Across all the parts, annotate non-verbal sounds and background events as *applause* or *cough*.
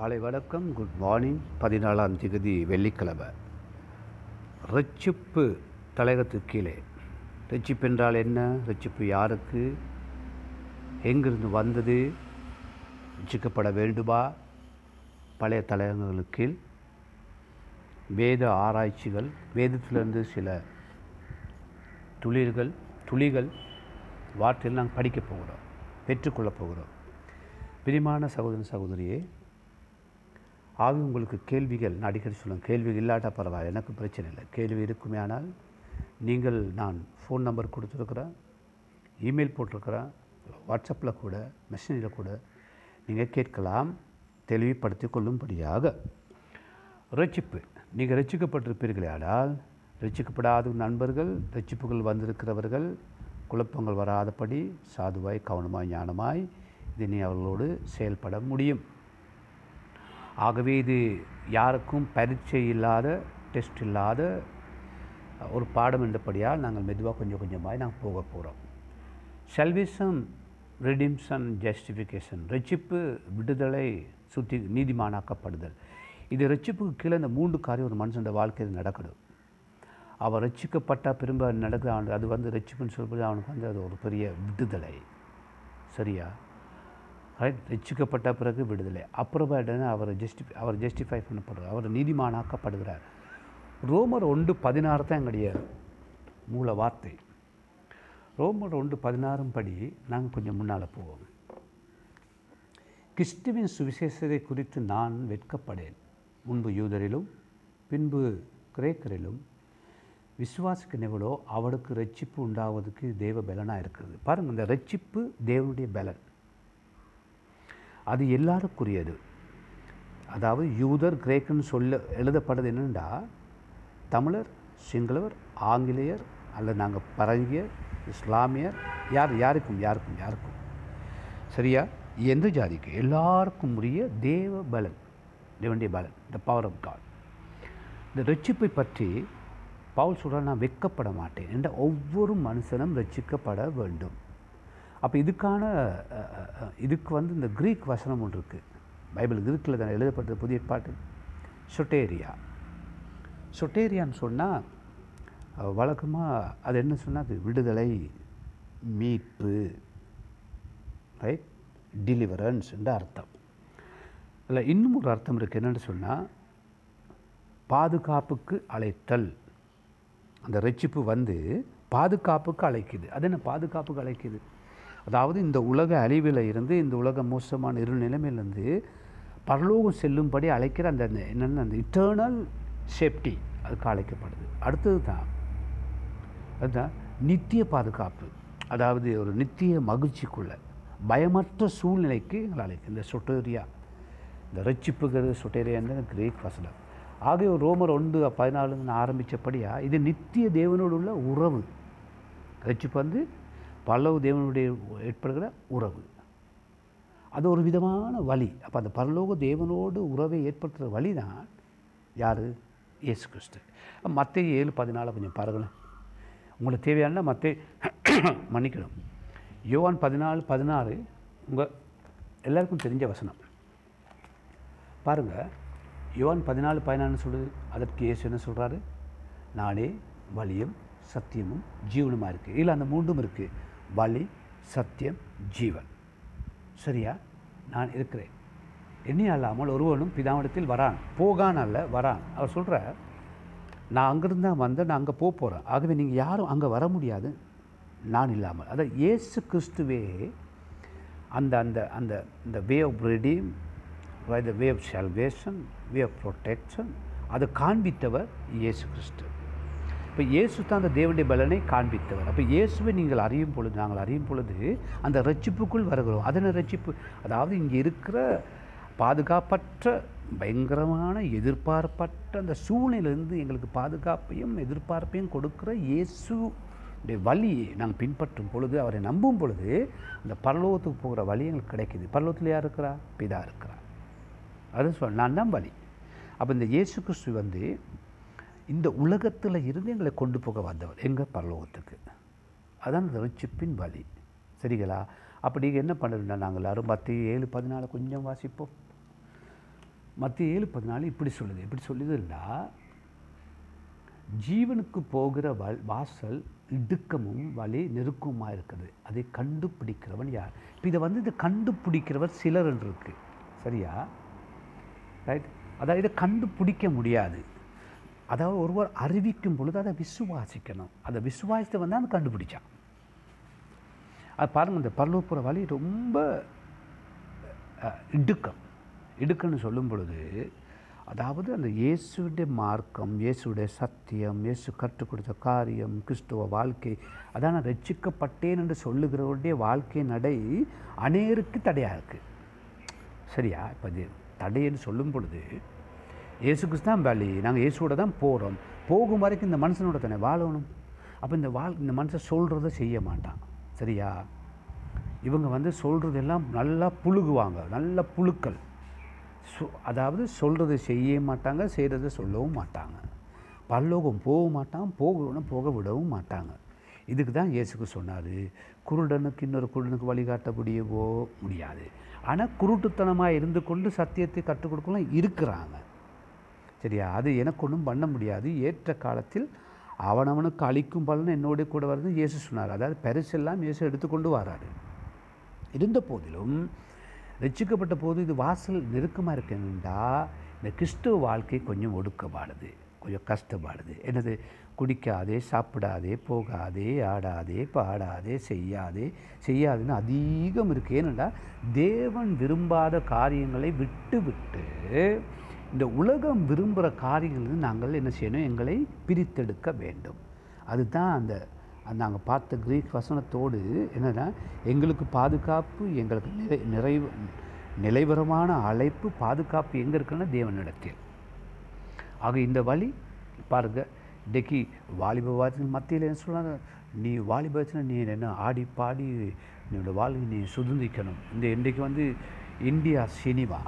காலை வணக்கம் good morning பதினாலாம் தேதி வெள்ளிக்கிழமை. ரட்சிப்பு தலையகத்துக்கு கீழே. ரட்சிப்பு என்றால் என்ன? ரட்சிப்பு யாருக்கு? எங்கிருந்து வந்தது? ரட்சிக்கப்பட வேண்டுமா? பழைய தலையங்கங்களுக்கு கீழ். வேத ஆராய்ச்சிகள் வேதத்திலிருந்து சில துளிர்கள் துளிகள் வார்த்தையில் நாங்கள் படிக்கப் போகிறோம் பெற்றுக்கொள்ளப் போகிறோம். பிரிமான சகோதரன் சகோதரியே ஆவி உங்களுக்கு கேள்விகள் நான் அடிக்கடி சொல்லுவேன் கேள்வி இல்லாட்டா பரவாயில்ல எனக்கு பிரச்சனை இல்லை. கேள்வி இருக்குமே ஆனால் நீங்கள் நான் ஃபோன் நம்பர் கொடுத்துருக்குறேன் இமெயில் போட்டிருக்கிறேன் வாட்ஸ்அப்பில் கூட மெசேஜில் கூட நீங்கள் கேட்கலாம் தெளிவுபடுத்தி கொள்ளும்படியாக. ரட்சிப்பு. நீங்கள் ரட்சிக்கப்பட்டிருப்பீர்களே ஆனால் ரட்சிக்கப்படாத நண்பர்கள் ரட்சிப்புகள் வந்திருக்கிறவர்கள் குழப்பங்கள் வராதபடி சாதுவாய் கவனமாய் ஞானமாய் இனி அவர்களோடு செயல்பட முடியும். ஆகவே இது யாருக்கும் பரீட்சை இல்லாத டெஸ்ட் இல்லாத ஒரு பாடம் என்றபடியால் நாங்கள் மெதுவாக கொஞ்சம் கொஞ்சமாக நாங்கள் போக போகிறோம் செல்விசம் ரிடிம்சன் ஜஸ்டிஃபிகேஷன் ரட்சிப்பு விடுதலை சுத்தி நீதிமானாக்கப்படுதல். இது ரட்சிப்புக்கு கீழே இந்த மூன்று காரியம் ஒரு மனுஷன் வாழ்க்கையில் நடக்கணும். அவன் ரட்சிக்கப்பட்டால் திரும்ப நடக்குது அது வந்து ரட்சிப்புன்னு சொல்லும்போது அவனுக்கு வந்து அது ஒரு பெரிய விடுதலை. சரியா? ரைட் ரட்சிக்கப்பட்ட பிறகு விடுதலை. அப்புறமேட்டு அவர் ஜஸ்டி அவர் ஜஸ்டிஃபை பண்ணப்படுறார். அவர் நீதிமானாக்கப்படுகிறார். ரோமர் ஒன்று பதினாறு தான் எங்களுடைய மூல வார்த்தை. ரோமர் ஒன்று பதினாறும் படி நாங்கள் கொஞ்சம் முன்னால் போவோம். கிறிஸ்துவின் சுவிசேஷத்தை குறித்து நான் வெட்கப்படேன். முன்பு யூதரிலும் பின்பு கிரேக்கரிலும். விசுவாசிக்கிறவளோ அவளுக்கு ரட்சிப்பு உண்டாவதுக்கு தேவ பலனாக இருக்குது பாருங்கள் இந்த ரட்சிப்பு தேவனுடைய பலன். அது எல்லாருக்குரியது. அதாவது யூதர் கிரேக்கன் சொல்ல எழுதப்பட்டது என்னென்னா தமிழர் சிங்களவர் ஆங்கிலேயர் அல்லது நாங்கள் பரங்கியர் இஸ்லாமியர் யார் யாருக்கும் யாருக்கும் யாருக்கும். சரியா? எந்த ஜாதிக்கு? எல்லாருக்கும் உரிய தேவ பலன் தேவனுடைய பலன் த பவர் ஆஃப் காட் இந்த ரட்சிப்பை பற்றி பவுல் சொல்கிற நான் வெக்கப்பட மாட்டேன் என்ற ஒவ்வொரு மனுஷனும் ரட்சிக்கப்பட வேண்டும். அப்போ இதுக்கான இதுக்கு வந்து இந்த க்ரீக் வசனம் ஒன்று இருக்குது பைபிள் கிரீக்கில் தான் எழுதப்பட்டது புதிய பாட்டு. சொட்டேரியா. சொட்டேரியான்னு சொன்னால் வழக்கமாக அது என்ன சொன்னால் அது விடுதலை மீட்பு ரைட் டெலிவரன்ஸ் என்ற அர்த்தம். இல்லை இன்னும் ஒரு அர்த்தம் இருக்குது என்னென்னு சொன்னால் பாதுகாப்புக்கு அழைத்தல். அந்த ரட்சிப்பு வந்து பாதுகாப்புக்கு அழைக்குது. அது என்ன பாதுகாப்புக்கு அழைக்குது? அதாவது இந்த உலக அழிவில் இருந்து இந்த உலக மோசமான இரு நிலைமையிலேருந்து பரலோகம் செல்லும்படி அழைக்கிற அந்த என்னென்ன அந்த இட்டர்னல் சேஃப்டி அதுக்கு அழைக்கப்படுது. அடுத்தது தான் அதுதான் நித்திய பாதுகாப்பு. அதாவது ஒரு நித்திய மகிழ்ச்சிக்குள்ள பயமற்ற சூழ்நிலைக்கு எங்களை அழைக்கும் இந்த சொட்டேரியா இந்த ரட்சிப்புங்கிறது சொட்டேரியான்னு கிரேக் வசனம். ஆகிய ரோமர் ஒன்று பதினாலுன்னு ஆரம்பித்தபடியாக இது நித்திய தேவனோடு உள்ள உறவு. ரட்சிப்பு வந்து பல்லவ தேவனுடைய ஏற்படுகிற உறவு. அது ஒரு விதமான வழி. அப்போ அந்த பரலோக தேவனோடு உறவை ஏற்படுத்துகிற வழி தான் யார்? இயேசு கிறிஸ்து. மற்ற ஏழு பதினாலு கொஞ்சம் பாருங்களேன். உங்களுக்கு தேவையான மற்ற *coughs* மன்னிக்கணும். யோவான் பதினாலு பதினாறு உங்கள் எல்லாருக்கும் தெரிஞ்ச வசனம். பாருங்கள் யோவான் பதினாலு பதினாலு சொல்லுது. அதற்கு இயேசு என்ன சொல்கிறாரு நானே வழியும் சத்தியமும் ஜீவனமாக இருக்குது இல்லை அந்த மூன்றும் இருக்குது வழி சத்தியம் ஜீவன். சரியா? நான் இருக்கிறேன். என்னை அல்லாமல் ஒருவனும் பிதாவிடத்தில் வரான். போகான் அல்ல வரான். அவர் சொல்கிற நான் அங்கேருந்து தான் வந்தேன் நான் அங்கே போக போகிறேன் ஆகவே நீங்கள் யாரும் அங்கே வர முடியாது. நான் இல்லாமல். அதாவது இயேசு கிறிஸ்துவே அந்த அந்த அந்த இந்த way of redeem the way of salvation way of protection அதை காண்பித்தவர் இயேசு கிறிஸ்து. இப்போ இயேசு தான் அந்த தேவனுடைய பலனை காண்பித்தவர். அப்போ இயேசுவை நீங்கள் அறியும் பொழுது நாங்கள் அறியும் பொழுது அந்த ரட்சிப்புக்குள் வருகிறோம். அதன ரட்சிப்பு அதாவது இங்கே இருக்கிற பாதுகாப்பற்ற பயங்கரமான எதிர்பார்ப்பற்ற அந்த சூழ்நிலிருந்து எங்களுக்கு பாதுகாப்பையும் எதிர்பார்ப்பையும் கொடுக்குற இயேசு வழியை நாங்கள் பின்பற்றும் பொழுது அவரை நம்பும் பொழுது அந்த பரலோகத்துக்கு போகிற வழி எங்களுக்கு கிடைக்குது. பரலோகத்தில் யார் இருக்கிறா? பிதா இருக்கிறா அது சொல் நான் தான் வழி. அப்போ இந்த இயேசு கிறிஸ்து வந்து இந்த உலகத்தில் இருந்து எங்களை கொண்டு போக வந்தவர் எங்கள் பரலோகத்துக்கு. அதான் அந்த ரட்சிப்பின் வழி. சரிங்களா? அப்படி என்ன பண்ணணும்னா நாங்கள் எல்லாரும் மத்திய ஏழு பதினாலு கொஞ்சம் வாசிப்போம். மத்திய ஏழு பதினாலு இப்படி சொல்லுது. எப்படி சொல்லுதுன்னா ஜீவனுக்கு போகிற வ வாசல் இடுக்கமும் வழி நெருக்கமாக இருக்குது. அதை கண்டுபிடிக்கிறவன் யார்? இப்போ இதை வந்து இதை கண்டுபிடிக்கிறவர் சிலர் இருக்குது இருக்கு. சரியா? ரைட் அதாவது இதை கண்டுபிடிக்க முடியாது. அதாவது ஒருவர் அறிவிக்கும் பொழுது அதை விசுவாசிக்கணும். அதை விசுவாசித்து வந்து அது கண்டுபிடிச்சான். அது பாருங்கள் இந்த பல்லூப்புற வழி ரொம்ப இடுக்கம். இடுக்கம்னு சொல்லும் பொழுது அதாவது அந்த இயேசுடைய மார்க்கம் இயேசுடைய சத்தியம் இயேசு கற்றுக் கொடுத்த காரியம் கிறிஸ்துவ வாழ்க்கை அதான் ரட்சிக்கப்பட்டேன் என்று சொல்லுகிறவருடைய வாழ்க்கை நடை அநேருக்கு தடையாக இருக்குது சரியா? இப்போ இது தடைன்னு சொல்லும் பொழுது இயேசு கிறிஸ்து தான் வழி. நாங்கள் இயேசுவோட தான் போகிறோம் போகும் வரைக்கும் இந்த மனுஷனோட தானே வாழணும்? அப்போ இந்த வாழ் இந்த மனுஷன் சொல்கிறத செய்ய மாட்டான். சரியா? இவங்க வந்து சொல்கிறதெல்லாம் நல்லா புழுகுவாங்க. நல்ல புழுக்கள். சொ அதாவது சொல்கிறத செய்ய மாட்டாங்க செய்கிறத சொல்லவும் மாட்டாங்க. பல்லோகம் போக மாட்டான் போகணும்னு போக விடவும் மாட்டாங்க. இதுக்கு தான் இயேசுக்கு சொன்னார். குருடனுக்கு இன்னொரு குருடனுக்கு வழிகாட்ட முடியவோ முடியாது. ஆனால் குருட்டுத்தனமாக இருந்து கொண்டு சத்தியத்தை கற்றுக் கொடுக்கலாம் இருக்கிறாங்க. சரியா? அது எனக்கு ஒன்றும் பண்ண முடியாது. ஏற்ற காலத்தில் அவனவனுக்கு அளிக்கும் பலன் என்னோடய கூட வருது இயேசு சொன்னார். அதாவது பெருசெல்லாம் இயேசு எடுத்துக்கொண்டு வராரு. இருந்த போதிலும் ரட்சிக்கப்பட்ட போது இது வாசல் நெருக்கமாக இருக்குன்னா இந்த கிறிஸ்துவ வாழ்க்கை கொஞ்சம் ஒடுக்கப்பாடுது கொஞ்சம் கஷ்டப்பாடுது என்னது? குடிக்காதே சாப்பிடாதே போகாதே ஆடாதே பாடாதே செய்யாதே செய்யாதுன்னு அதிகம் இருக்குது ஏனென்றா தேவன் விரும்பாத காரியங்களை விட்டு விட்டு இந்த உலகம் விரும்புகிற காரியங்கள் நாங்கள் என்ன செய்யணும்? எங்களை பிரித்தெடுக்க வேண்டும். அதுதான் அந்த நாங்கள் பார்த்த கிரீக் வசனத்தோடு என்னன்னா எங்களுக்கு பாதுகாப்பு எங்களுக்கு நிறை நிறைவு நிலைவரமான அழைப்பு பாதுகாப்பு எங்கே இருக்குன்னா தேவனிடத்தில். ஆக இந்த வழி பாருங்க இன்றைக்கி வாலிப வாரத்தின் மத்தியில் என்ன சொல்கிறாங்க நீ வாலிபத்தில் நீ என்ன ஆடி பாடி என்னோட வாழ்க்கை நீ சுதந்திக்கணும் இந்த இன்றைக்கு வந்து இந்தியா சினிமா.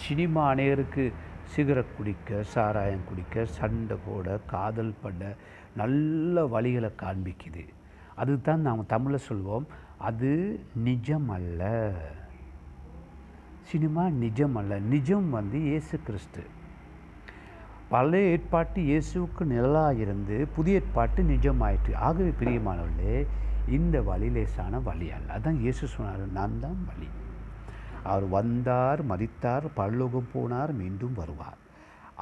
சினிமா அநேகருக்கு சிகரெட் குடிக்க சாராயம் குடிக்க சண்டை போட காதல் பண்ண நல்ல வழிகளை காண்பிக்குது. அதுதான் நாம் தமிழில் சொல்வோம் அது நிஜம் அல்ல சினிமா நிஜம் அல்ல நிஜம் வந்து இயேசு கிறிஸ்து. பழைய ஏற்பாட்டு இயேசுவுக்கு நிழலாக இருந்து புதிய ஏற்பாட்டு நிஜமாயிற்று. ஆகவே பிரியமானவர்களே இந்த வழி லேசான வழி அல்ல. அதான் இயேசு சொன்னார் நான் தான் வழி. அவர் வந்தார் மதித்தார் பரலோகம் போனார் மீண்டும் வருவார்.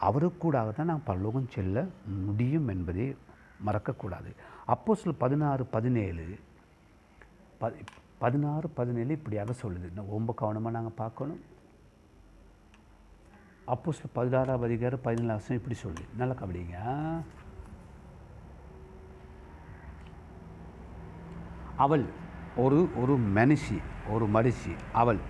அவருக்கூடாக தான் நாம் பரலோகம் செல்ல முடியும் என்பதை மறக்கக்கூடாது. அப்போ சொல் பதினாறு பதினேழு பதினாறு பதினேழு இப்படியாக சொல்லுது. ரொம்ப கவனமாக நாங்கள் பார்க்கணும். அப்போ சில பதினாறாம் அதிகாரம் பதினேழு வருஷம் இப்படி சொல்லுது. நல்லா கபடிங்க அவள் ஒரு ஒரு மனுஷி ஒரு மனுஷி. அவள்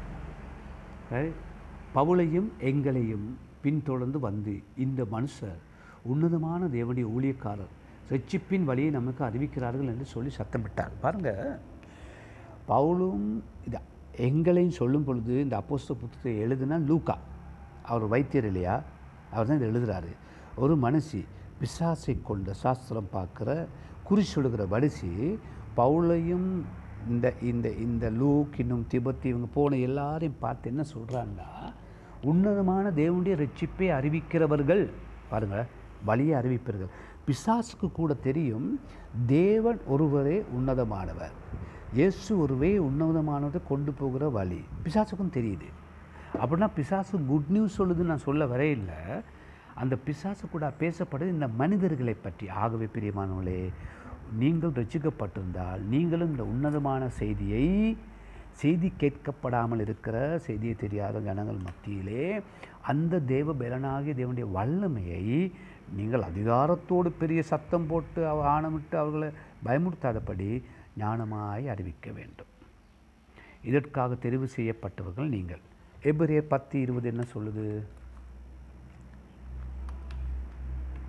பவுளையும் எங்களையும் பின்தொடர்ந்து வந்து இந்த மனுஷர் உன்னதமான தேவனுடைய ஊழியக்காரர் ரட்சிப்பின் வழியை நமக்கு அறிவிக்கிறார்கள் என்று சொல்லி சத்தமிட்டார். பாருங்கள் பவுலும் இது எங்களையும் சொல்லும் பொழுது இந்த அப்போஸ்த புத்தகத்தை எழுதுனா லூக்கா. அவர் வைத்தியர் இல்லையா? அவர் தான் இதை எழுதுறாரு. ஒரு மனுஷி பிசாசை கொண்ட சாஸ்திரம் பார்க்குற குறி சொல்லுகிற வடிசி பவுளையும் இந்த இந்த இந்த லூக் இன்னும் திபத்து இவங்க போன எல்லாரையும் பார்த்து என்ன சொல்கிறாங்கன்னா உன்னதமான தேவனுடைய ரட்சிப்பை அறிவிக்கிறவர்கள் பாருங்கள் வழியை அறிவிப்பீர்கள் பிசாசுக்கு கூட தெரியும் தேவன் ஒருவரே உன்னதமானவர். இயேசு ஒருவே உன்னதமானவரை கொண்டு போகிற வழி. பிசாசுக்கும் தெரியுது. அப்படின்னா பிசாசு குட் நியூஸ் சொல்லுதுன்னு நான் சொல்ல வரையில்லை அந்த பிசாசு கூட பேசப்படுது இந்த மனிதர்களை பற்றி. ஆகவே பிரியமானவர்களே நீங்கள் ரசிக்கப்பட்டிருந்தால் நீங்களும் இந்த உன்னதமான செய்தியை செய்தி கேட்கப்படாமல் இருக்கிற செய்தியை தெரியாத ஜனங்கள் மத்தியிலே அந்த தேவ பலனாகிய தேவனுடைய வல்லமையை நீங்கள் அதிகாரத்தோடு பெரிய சத்தம் போட்டு அவ ஆணமிட்டு அவர்களை பயமுறுத்தாதபடி ஞானமாய் அறிவிக்க வேண்டும். இதற்காக தெரிவு செய்யப்பட்டவர்கள் நீங்கள். எபிரேயர் பத்து இருபது என்ன சொல்லுது?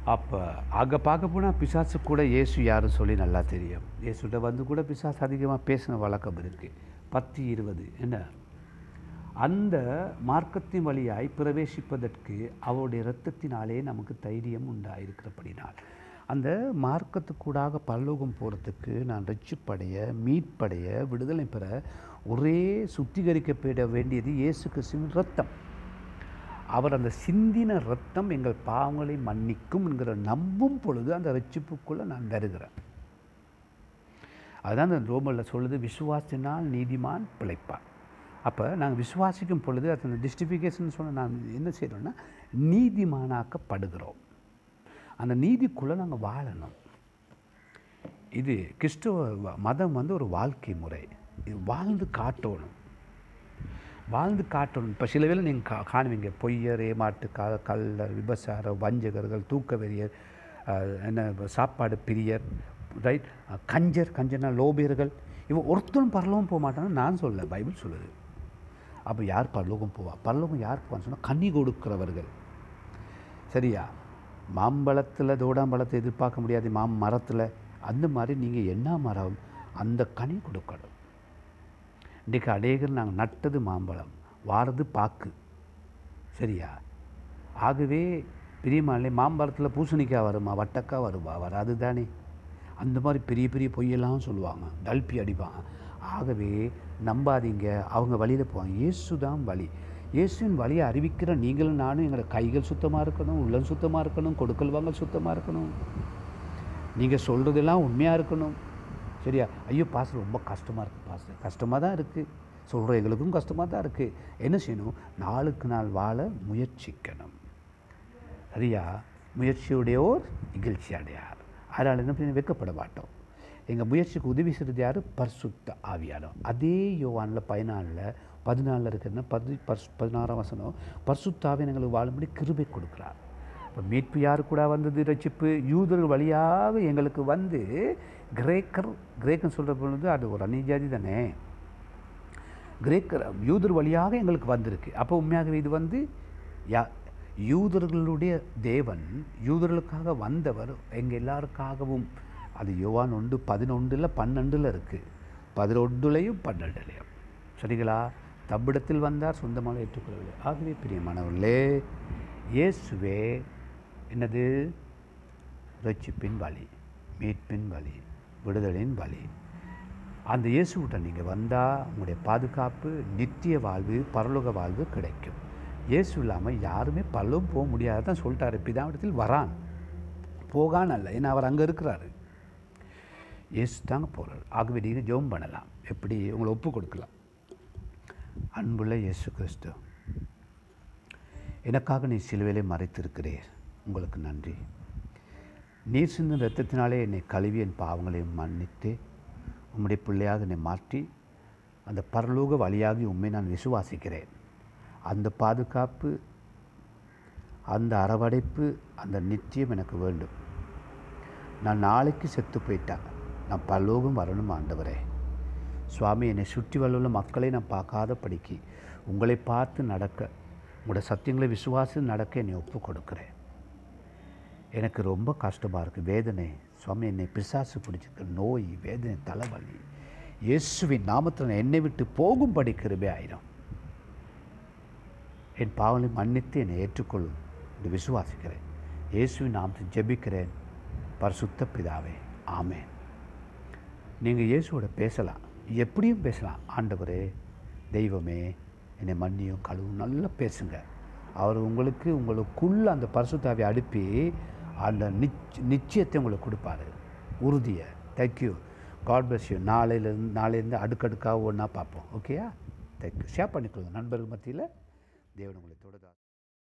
அப்போ அங்கே பார்க்க போனால் பிசாசு கூட இயேசு யாருன்னு சொல்லி நல்லா தெரியும். இயேசுகிட்ட வந்து கூட பிசாசு அதிகமாக பேசின வழக்கம் இருக்குது பத்து இருபது என்ன? அந்த மார்க்கத்தின் வழியாய் பிரவேசிப்பதற்கு அவருடைய இரத்தத்தினாலே நமக்கு தைரியம் உண்டாயிருக்கிறபடினால். அந்த மார்க்கத்துக்கூடாக பரலோகம் போகிறதுக்கு நான் ரட்சிப்படைய மீட்படைய விடுதலை பெற ஒரே சுத்திகரிக்கப்பட வேண்டியது இயேசு கிறிஸ்துவின் ரத்தம் அவர் அந்த சிந்தின ரத்தம் எங்கள் பாவங்களை மன்னிக்கும் என்கிற நம்பும் பொழுது அந்த ரட்சிப்புக்குள்ளே நான் வருகிறேன். அதுதான் அந்த ரோமலில் சொல்லுது விசுவாசினால் நீதிமான் பிழைப்பான். அப்போ நாங்கள் விசுவாசிக்கும் பொழுது அது அந்த ஜஸ்டிஃபிகேஷன் சொன்ன நான் என்ன செய்கிறோன்னா நீதிமானாக்கப்படுகிறோம். அந்த நீதிக்குள்ளே நாங்கள் வாழணும். இது கிறிஸ்துவ மதம் வந்து ஒரு வாழ்க்கை முறை. இது வாழ்ந்து காட்டணும். வாழ்ந்து காட்டணும். இப்போ சில வேலை நீங்கள் கா காணுவீங்க. பொய்யர் ஏமாட்டு க கள்ளர் விபசார வஞ்சகர்கள் தூக்கவெறியர் என்ன சாப்பாடு பிரியர் ரைட் கஞ்சர் கஞ்சனா லோபியர்கள் இவன் ஒருத்தரும் பரலோகம் போக மாட்டான்னு நான் சொல்ல பைபிள் சொல்லுது. அப்போ யார் பரலோகம் போவா? பரலோகம் யார் போவான்னு சொன்னால் கண்ணி கொடுக்கிறவர்கள். சரியா? மாம்பழத்தில் தோடாம்பழத்தை எதிர்பார்க்க முடியாது. மாம் மரத்தில். அந்த மாதிரி நீங்கள் என்ன மரம்? அந்த கனி கொடுக்கணும். இன்றைக்கு அநேகர் நாங்கள் நட்டது மாம்பழம் வாரது பாக்கு. சரியா? ஆகவே பிரியமானே மாம்பழத்தில் பூசணிக்காய் வருமா வட்டக்காய் வருமா? வராது தானே. அந்த மாதிரி பெரிய பெரிய பொய்யெல்லாம் சொல்லுவாங்க. டல்பி அடிப்பாங்க. ஆகவே நம்பாதீங்க. அவங்க வழியில் போவாங்க. இயேசு தான் வழி. இயேசுவின் வழியை அறிவிக்கிற நீங்களும் நானும் எங்களோட கைகள் சுத்தமாக இருக்கணும் உள்ளம் சுத்தமாக இருக்கணும் கொடுக்கல் வாங்கல் சுத்தமாக இருக்கணும். நீங்கள் சொல்கிறதெல்லாம் உண்மையாக இருக்கணும். சரியா? ஐயோ பாஸ்டர் ரொம்ப கஷ்டமாக இருக்குது பாஸ்டர் கஷ்டமாக தான் இருக்குது சொல்கிற எங்களுக்கும் கஷ்டமாக தான் இருக்குது என்ன செய்யணும்? நாளுக்கு நாள் வாழ முயற்சிக்கணும். சரியா? முயற்சியுடையோர் இகழ்ச்சி அடையார். அதனால் என்ன பண்ணி வெக்கப்பட மாட்டோம். எங்கள் முயற்சிக்கு உதவி செய்கிறது யார்? பரிசுத்த ஆவியானவர். அதே யோவானில் பதினாலில் பதினாலில் இருக்கிற பதி பர்ஸ் பதினாறாம் வசனம். பரிசுத்தாவின் எங்களுக்கு வாழும்படி கிருபை கொடுக்குறார். இப்போ மீட்பு யாரு கூட வந்தது? ரட்சிப்பு யூதர்கள் வழியாக எங்களுக்கு வந்து கிரேக்கர் கிரேக்கன் சொல்கிற பொழுது அது ஒரு அந்நிய தானே. கிரேக்கர் யூதர் வழியாக எங்களுக்கு வந்திருக்கு. அப்போ உண்மையாகவே இது வந்து யா யூதர்களுடைய தேவன் யூதர்களுக்காக வந்தவர் எங்கள் எல்லாருக்காகவும் அது யோவான் ஒன்று பதினொன்றில் பன்னெண்டில் இருக்குது பதினொன்றுலையும் பன்னெண்டுலையும். சரிங்களா? தப்பிடத்தில் வந்தார் சொந்தமாக ஏற்றுக்கொள்ளவில்லை. ஆகவே பிரியமானவர்களே இயேசுவே என்னது? ரட்சிப்பின் வழி மீட்பின் வழி விடுதலின் வழி. அந்த இயேசுகிட்ட நீங்கள் வந்தால் உங்களுடைய பாதுகாப்பு நித்திய வாழ்வு பரலோக வாழ்வு கிடைக்கும். இயேசு இல்லாமல் யாருமே பரலோகம் போக முடியாது தான் சொல்லிட்டாரு. பிதாவிடத்தில் வரான். போகான் அல்ல. ஏன்னா அவர் அங்கே இருக்கிறாரு. இயேசு தாங்க போகிறார் ஆகவே நீங்கள் ஜெபம் பண்ணலாம். எப்படி? உங்களை ஒப்பு கொடுக்கலாம். அன்புள்ள இயேசு கிறிஸ்து எனக்காக நீ சிலுவையிலே மறைத்திருக்கிறீர். உங்களுக்கு நன்றி. நீர் சிந்தும் இரத்தத்தினாலே என்னை கழுவி என் பாவங்களையும் மன்னித்து உம்முடைய பிள்ளையாக என்னை மாற்றி அந்த பரலோக வழியாகி உண்மை நான் விசுவாசிக்கிறேன். அந்த பாதுகாப்பு அந்த அரவடைப்பு அந்த நிச்சயம் எனக்கு வேண்டும். நான் நாளைக்கு செத்து போயிட்டேன். நான் பரலோகம் வரணும் ஆண்டவரே. சுவாமி என்னை சுற்றி வல்லுள்ள மக்களை நான் பார்க்காத படிக்கு. உங்களை பார்த்து நடக்க உங்களோட சத்தியங்களை விசுவாசி நடக்க என்னை ஒப்பு கொடுக்குறேன் எனக்கு ரொம்ப கஷ்டமாக இருக்குது வேதனை. சுவாமி என்னை பிசாசு பிடிச்சிருக்கு. நோய் வேதனை தலைவலி. இயேசுவின் நாமத்தில் என்னை விட்டு போகும்படி கிருபை ஆயிரும். என் பாவலை மன்னித்து என்னை ஏற்றுக்கொள்ளும் என்று விசுவாசிக்கிறேன். இயேசுவின் நாமத்தில் ஜெபிக்கிறேன். பரிசுத்த பிதாவே. ஆமேன். நீங்கள் இயேசுவோட பேசலாம். எப்படியும் பேசலாம். ஆண்டவரே தெய்வமே என்னை மன்னியும் கழுவும் நல்லா பேசுங்க. அவர் உங்களுக்கு உங்களுக்குள்ள அந்த பரிசுத்தாவை அனுப்பி அந்த நிச் நிச்சயத்தை உங்களுக்கு கொடுப்பாரு. உறுதியை. தேங்க்யூ காட் பிளஸ் யூ நாளையிலேருந்து நாளையிலேருந்து அடுக்கடுக்காக ஒன்றா பார்ப்போம். ஓகேயா தேங்க்யூ ஷேர் பண்ணிக்கொள்ளுங்க. நண்பர்கள் மத்தியில் தேவன் உங்களை தொடர்ந்து